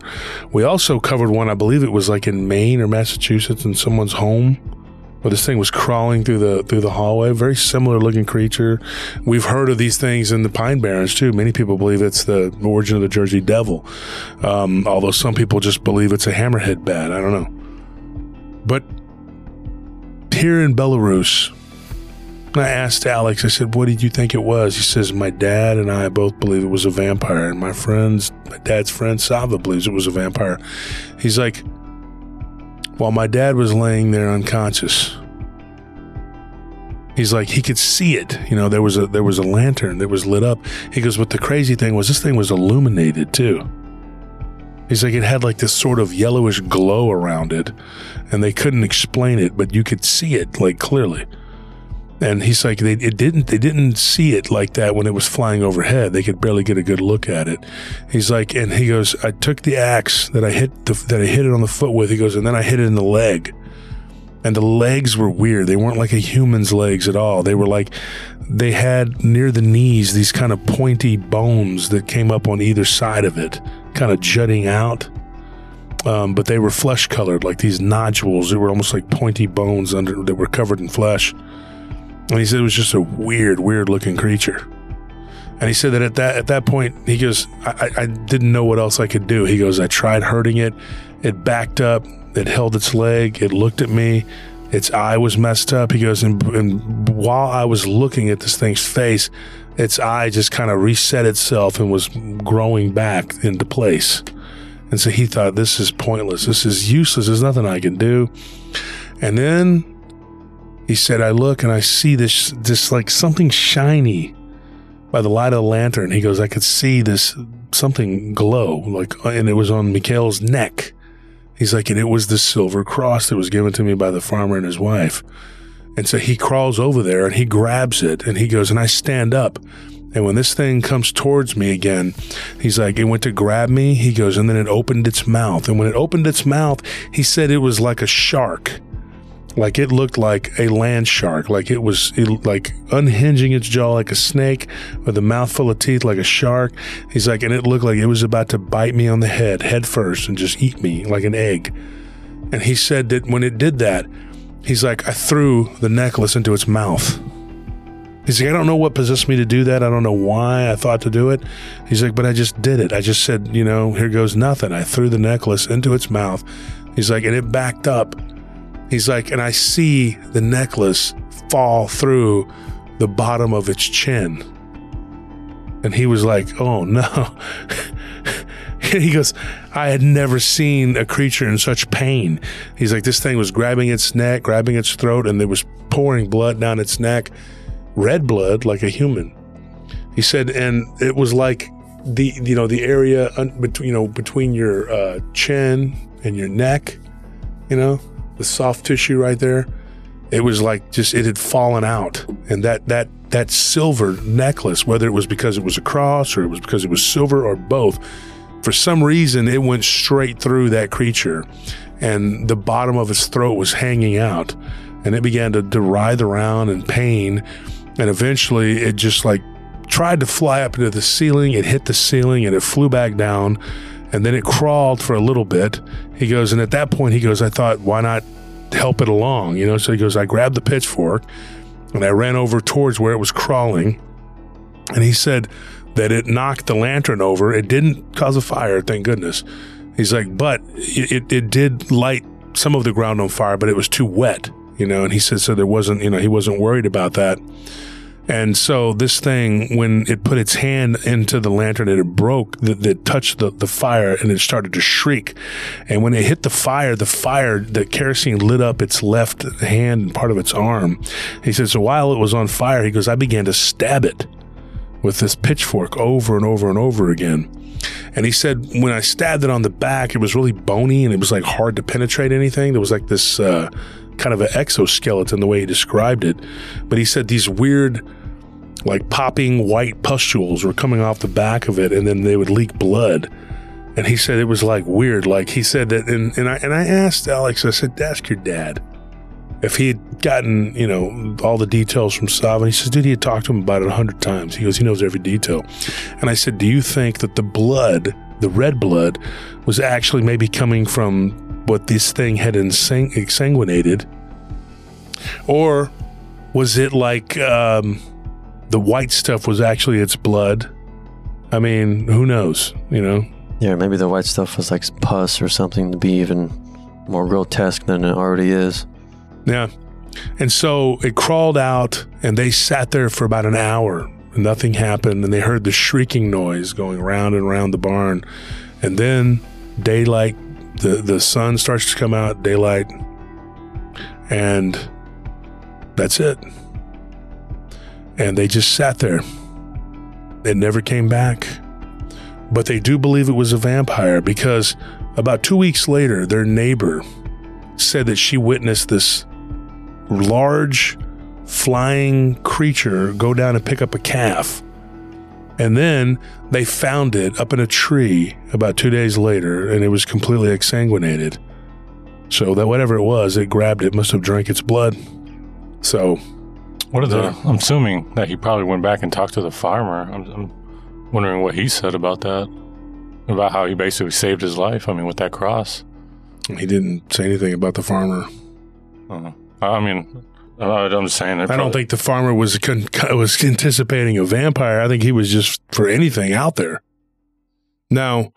We also covered one, I believe it was like in Maine or Massachusetts, in someone's home, where this thing was crawling through the through the hallway. Very similar looking creature. We've heard of these things in the Pine Barrens too. Many people believe it's the origin of the Jersey Devil, um, although some people just believe it's a hammerhead bat. I don't know. But here in Belarus, I asked Alex, I said, what did you think it was? He says, my dad and I both believe it was a vampire. And my friends, my dad's friend Sava believes it was a vampire. He's like, while my dad was laying there unconscious, he's like, he could see it. You know, there was a, there was a lantern that was lit up. He goes, but the crazy thing was this thing was illuminated too. He's like, it had like this sort of yellowish glow around it and they couldn't explain it, but you could see it like clearly and he's like they it didn't they didn't see it like that when it was flying overhead. They could barely get a good look at it. He's like and he goes i took the axe that i hit the, that i hit it on the foot with. He goes and then i hit it in the leg. And the legs were weird. They weren't like a human's legs at all. They were like they had near the knees these kind of pointy bones that came up on either side of it kind of jutting out. Um, but they were flesh colored like these nodules. They were almost like pointy bones under that were covered in flesh and he said it was just a weird, weird looking creature. And he said that at that at that point, he goes, I, I didn't know what else I could do. He goes, I tried hurting it. It backed up. It held its leg. It looked at me. Its eye was messed up. He goes, and, and while I was looking at this thing's face, its eye just kind of reset itself and was growing back into place. And so he thought, this is pointless. This is useless. There's nothing I can do. And then He said, I look and I see this, this like something shiny by the light of the lantern. He goes, I could see this something glow, like, and it was on Mikhail's neck. He's like, and it was the silver cross that was given to me by the farmer and his wife. And so he crawls over there and he grabs it and he goes, and I stand up. And when this thing comes towards me again, he's like, it went to grab me. He goes, and then it opened its mouth. And when it opened its mouth, he said it was like a shark. Like it looked like a land shark. Like it was it, like unhinging its jaw like a snake with a mouthful of teeth like a shark. He's like, and it looked like it was about to bite me on the head, head first, and just eat me like an egg. And he said that when it did that, he's like, I threw the necklace into its mouth. He's like, I don't know what possessed me to do that. I don't know why I thought to do it. He's like, but I just did it. I just said, you know, here goes nothing. I threw the necklace into its mouth. He's like, and it backed up. He's like, and I see the necklace fall through the bottom of its chin. And he was like, oh no. (laughs) he goes, I had never seen a creature in such pain. He's like, this thing was grabbing its neck, grabbing its throat, and there was pouring blood down its neck, red blood like a human. He said, and it was like the you know the area un- between you know between your uh, chin and your neck, you know, the soft tissue right there. It was like just it had fallen out, and that that that silver necklace, whether it was because it was a cross or it was because it was silver or both, for some reason it went straight through that creature, and the bottom of its throat was hanging out, and it began to, to writhe around in pain, and eventually it just like tried to fly up into the ceiling. It hit the ceiling and it flew back down. And then it crawled for a little bit. He goes, and at that point, he goes, I thought, why not help it along? You know, so he goes, I grabbed the pitchfork and I ran over towards where it was crawling. And he said that it knocked the lantern over. It didn't cause a fire, thank goodness. He's like, but it, it, did light some of the ground on fire, but it was too wet, you know. And he said, so there wasn't, you know, he wasn't worried about that. And so this thing, when it put its hand into the lantern and it broke, that, touched the, the fire and it started to shriek. And when it hit the fire, the fire, the kerosene lit up its left hand and part of its arm. He said, so while it was on fire, he goes, I began to stab it with this pitchfork over and over and over again. And he said, when I stabbed it on the back, it was really bony and it was like hard to penetrate anything. There was like this, uh, kind of an exoskeleton the way he described it. But he said these weird, like popping white pustules were coming off the back of it and then they would leak blood. And he said it was like weird. Like he said that, and, and I and I asked Alex. I said, "Ask your dad if he had gotten you know all the details from Sav." And he says, "Dude, he had talked to him about it a hundred times." He goes, "He knows every detail." And I said, "Do you think that the blood, the red blood, was actually maybe coming from what this thing had exsanguinated, or was it like um, the white stuff was actually its blood?" I mean, who knows? You know. Yeah, maybe the white stuff was like pus or something to be even more grotesque than it already is. Yeah. And so it crawled out and they sat there for about an hour and nothing happened. And they heard the shrieking noise going round and round the barn. And then daylight, the, the sun starts to come out, daylight. And that's it. And they just sat there. It never came back. But they do believe it was a vampire because about two weeks later, their neighbor said that she witnessed this large flying creature go down and pick up a calf. And then they found it up in a tree about two days later, and it was completely exsanguinated. So that whatever it was, it grabbed it, must have drank its blood. So, What are the? I'm assuming that he probably went back and talked to the farmer. I'm, I'm wondering what he said about that, about how he basically saved his life. I mean, with that cross. he didn't say anything about the farmer. Uh, I mean, I- I'm just saying. I don't think the farmer was con- was anticipating a vampire. I think he was just for anything out there. Now,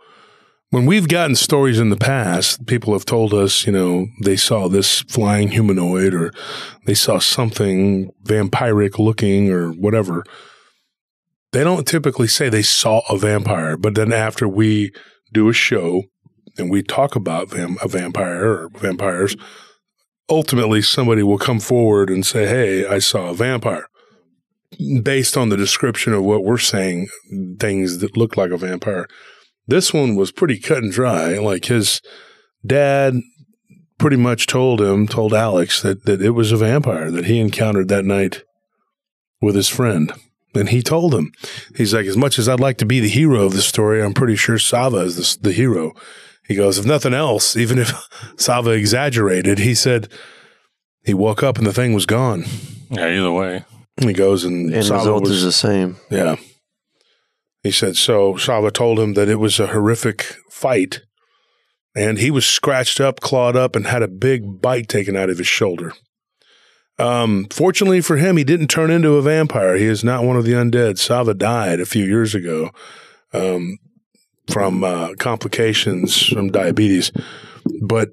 when we've gotten stories in the past, people have told us, you know, they saw this flying humanoid or they saw something vampiric looking or whatever. They don't typically say they saw a vampire, but then after we do a show and we talk about a vampire or vampires, ultimately somebody will come forward and say, Hey, I saw a vampire. Based on the description of what we're saying, things that look like a vampire. This one was pretty cut and dry. Like his dad pretty much told him, told Alex that, that it was a vampire that he encountered that night with his friend. And he told him, he's like, as much as I'd like to be the hero of the story, I'm pretty sure Sava is the, the hero. He goes, if nothing else, even if (laughs) Sava exaggerated, he said he woke up and the thing was gone. Yeah, either way. He goes and End Sava result was, is the same. yeah. He said, so Sava told him that it was a horrific fight and he was scratched up, clawed up, and had a big bite taken out of his shoulder. Um, fortunately for him, he didn't turn into a vampire. He is not one of the undead. Sava died a few years ago um, from uh, complications from diabetes. But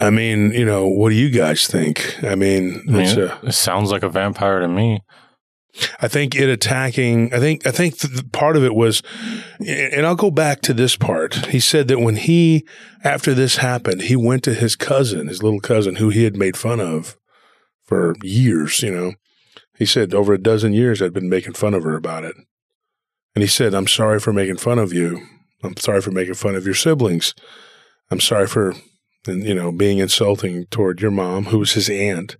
I mean, you know, what do you guys think? I mean, I mean, it's a, it sounds like a vampire to me. I think it attacking. I think I think th- part of it was, and I'll go back to this part. He said that when he, after this happened, he went to his cousin, his little cousin, who he had made fun of for years. You know, he said over a dozen years I'd been making fun of her about it, and he said, "I'm sorry for making fun of you. I'm sorry for making fun of your siblings. I'm sorry for, you know, being insulting toward your mom, who was his aunt."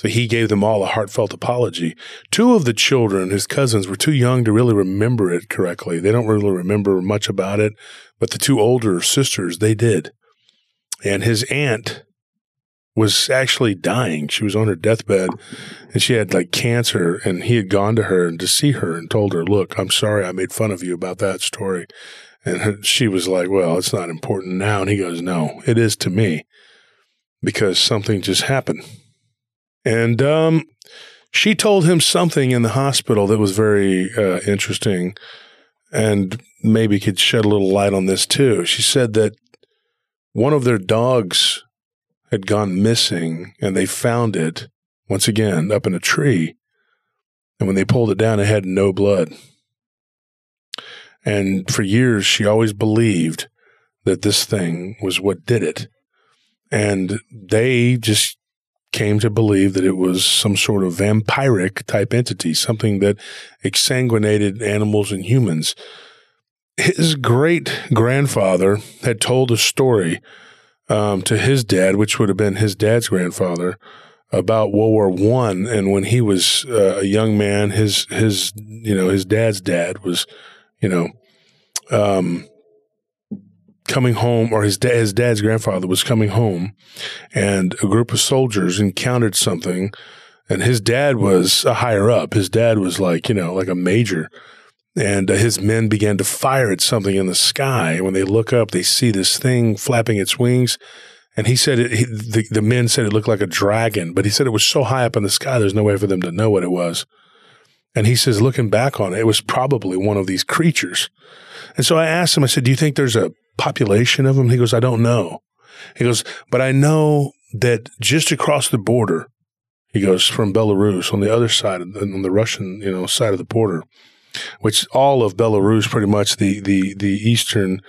So he gave them all a heartfelt apology. Two of the children, his cousins, were too young to really remember it correctly. They don't really remember much about it, but the two older sisters, they did. And his aunt was actually dying. She was on her deathbed and she had like cancer and he had gone to her and to see her and told her, look, I'm sorry I made fun of you about that story. And she was like, well, it's not important now. And he goes, no, it is to me because something just happened. And um, she told him something in the hospital that was very uh, interesting and maybe could shed a little light on this too. She said that one of their dogs had gone missing and they found it once again up in a tree. And when they pulled it down, it had no blood. And for years, she always believed that this thing was what did it. And they just came to believe that it was some sort of vampiric type entity, something that exsanguinated animals and humans. His great grandfather had told a story um, to his dad, which would have been his dad's grandfather, about World War One, and when he was uh, a young man, his his you know his dad's dad was, you know, um, coming home, or his dad, his dad's grandfather was coming home, and a group of soldiers encountered something, and his dad was a higher up. His dad was like you know like a major, and uh, his men began to fire at something in the sky. When they look up, they see this thing flapping its wings. And he said it, he, the, the men said it looked like a dragon, but he said it was so high up in the sky, there's no way for them to know what it was. And he says, looking back on it, it was probably one of these creatures. And so I asked him, I said, do you think there's a population of them? He goes, I don't know. He goes, but I know that just across the border, he goes from Belarus on the other side, on the Russian, you know, side of the border, which all of Belarus, pretty much the, the, the eastern,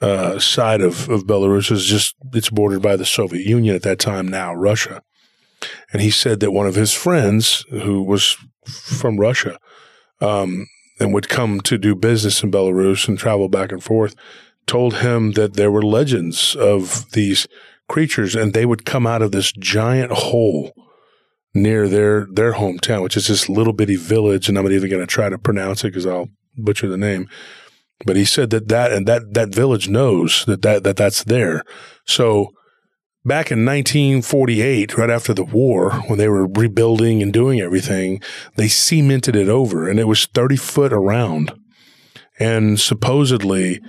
uh, side of, of Belarus is just, it's bordered by the Soviet Union at that time, now Russia. And he said that one of his friends who was from Russia, um, and would come to do business in Belarus and travel back and forth, told him that there were legends of these creatures and they would come out of this giant hole near their, their hometown, which is this little bitty village. And I'm not even going to try to pronounce it because I'll butcher the name. But he said that that and that that village knows that that, that that's there. So back in 1948, right after the war, when they were rebuilding and doing everything, they cemented it over, and it was 30 foot around. And supposedly,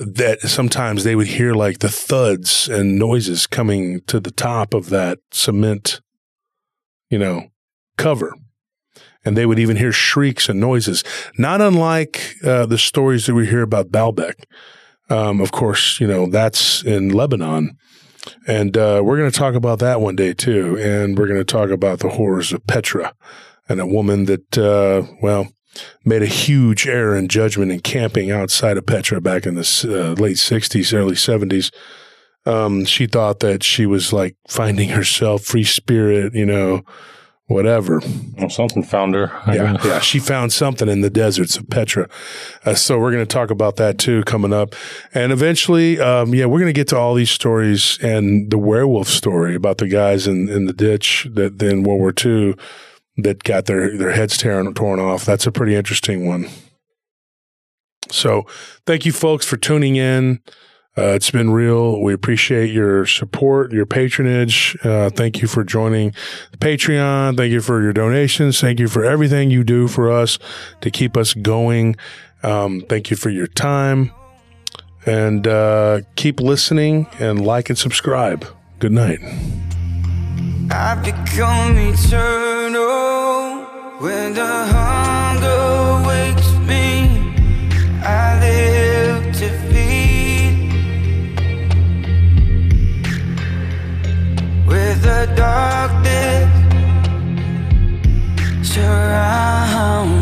that sometimes they would hear like the thuds and noises coming to the top of that cement, you know, cover and they would even hear shrieks and noises, not unlike uh, the stories that we hear about Baalbek. Um, of course, you know, that's in Lebanon. And uh, we're going to talk about that one day too. And we're going to talk about the horrors of Petra and a woman that, uh, well, made a huge error in judgment in camping outside of Petra back in the uh, late 60s, early 70s. Um, she thought that she was like finding herself, free spirit, you know, whatever. Well, something found her. I Yeah, yeah. She found something in the deserts of Petra. Uh, so we're going to talk about that too coming up. And eventually, um, yeah, we're going to get to all these stories and the werewolf story about the guys in, in the ditch that in World War II that got their, their heads torn, torn off. That's a pretty interesting one. So thank you folks for tuning in. Uh, it's been real. We appreciate your support, your patronage. Uh, thank you for joining Patreon. Thank you for your donations. Thank you for everything you do for us to keep us going. Um, thank you for your time. And uh, keep listening and like and subscribe. Good night. I've become eternal when the hunger wakes me. I live to feed with the darkness around.